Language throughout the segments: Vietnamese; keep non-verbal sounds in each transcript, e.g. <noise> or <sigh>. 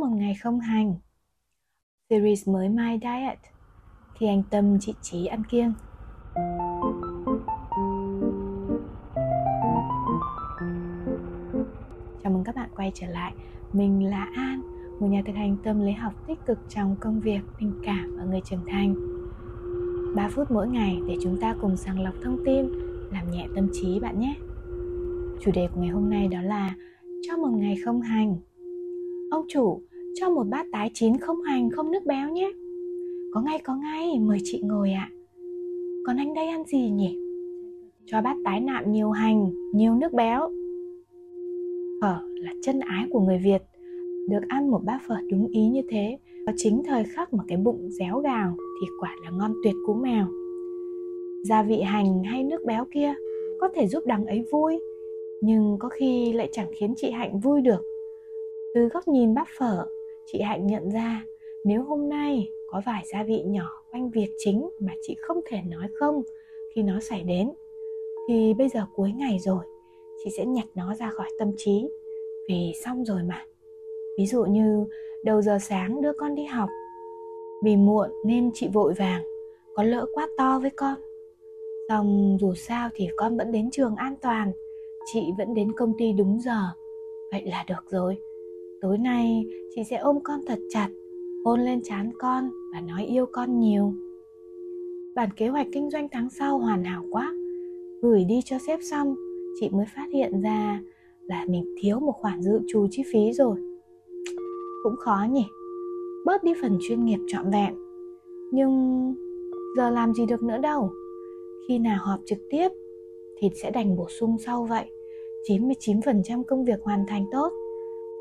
một ngày không hành. Series mới My Diet. Khi anh Tâm chị Trí ăn kiêng. Chào mừng các bạn quay trở lại. Mình là An Một nhà thực hành tâm lý học tích cực trong công việc, tình cảm và người trưởng thành. 3 phút mỗi ngày để chúng ta cùng sàng lọc thông tin Làm nhẹ tâm trí bạn nhé. Chủ đề của ngày hôm nay đó là Cho một ngày không hành. Ông chủ, cho một bát tái chín không hành không nước béo nhé Có ngay có ngay, mời chị ngồi ạ à. Còn anh đây ăn gì nhỉ? Cho bát tái nạm nhiều hành, nhiều nước béo Phở là chân ái của người Việt Được ăn một bát phở đúng ý như thế Vào chính thời khắc mà cái bụng réo gào Thì quả là ngon tuyệt cú mèo Gia vị hành hay nước béo kia Có thể giúp đằng ấy vui Nhưng có khi lại chẳng khiến chị Hạnh vui được từ góc nhìn bát phở, chị Hạnh nhận ra, nếu hôm nay có vài gia vị nhỏ quanh việc chính mà chị không thể nói không khi nó xảy đến, thì bây giờ cuối ngày rồi, chị sẽ nhặt nó ra khỏi tâm trí. Vì xong rồi mà. Ví dụ như đầu giờ sáng đưa con đi học. Vì muộn nên chị vội vàng, có lỡ quá to với con. Xong dù sao thì con vẫn đến trường an toàn, chị vẫn đến công ty đúng giờ. Vậy là được rồi tối nay, chị sẽ ôm con thật chặt, hôn lên trán con và nói yêu con nhiều. Bản kế hoạch kinh doanh tháng sau hoàn hảo quá. Gửi đi cho sếp xong, chị mới phát hiện ra là mình thiếu một khoản dự trù chi phí rồi. Cũng khó nhỉ. Bớt đi phần chuyên nghiệp trọn vẹn. Nhưng giờ làm gì được nữa đâu. Khi nào họp trực tiếp thì sẽ đành bổ sung sau vậy. 99% công việc hoàn thành tốt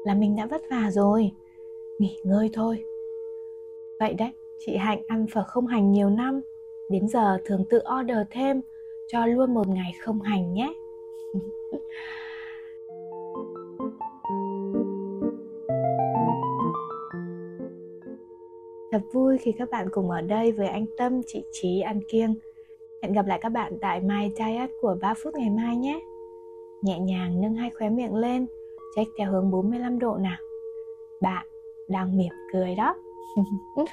là mình đã vất vả rồi nghỉ ngơi thôi vậy đấy chị hạnh ăn phở không hành nhiều năm đến giờ thường tự order thêm cho luôn một ngày không hành nhé <laughs> thật vui khi các bạn cùng ở đây với anh Tâm, chị Trí ăn kiêng. Hẹn gặp lại các bạn tại My Diet của 3 phút ngày mai nhé. Nhẹ nhàng nâng hai khóe miệng lên, check theo hướng 45 độ nào. Bạn đang mỉm cười đó. <laughs>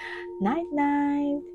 Night night.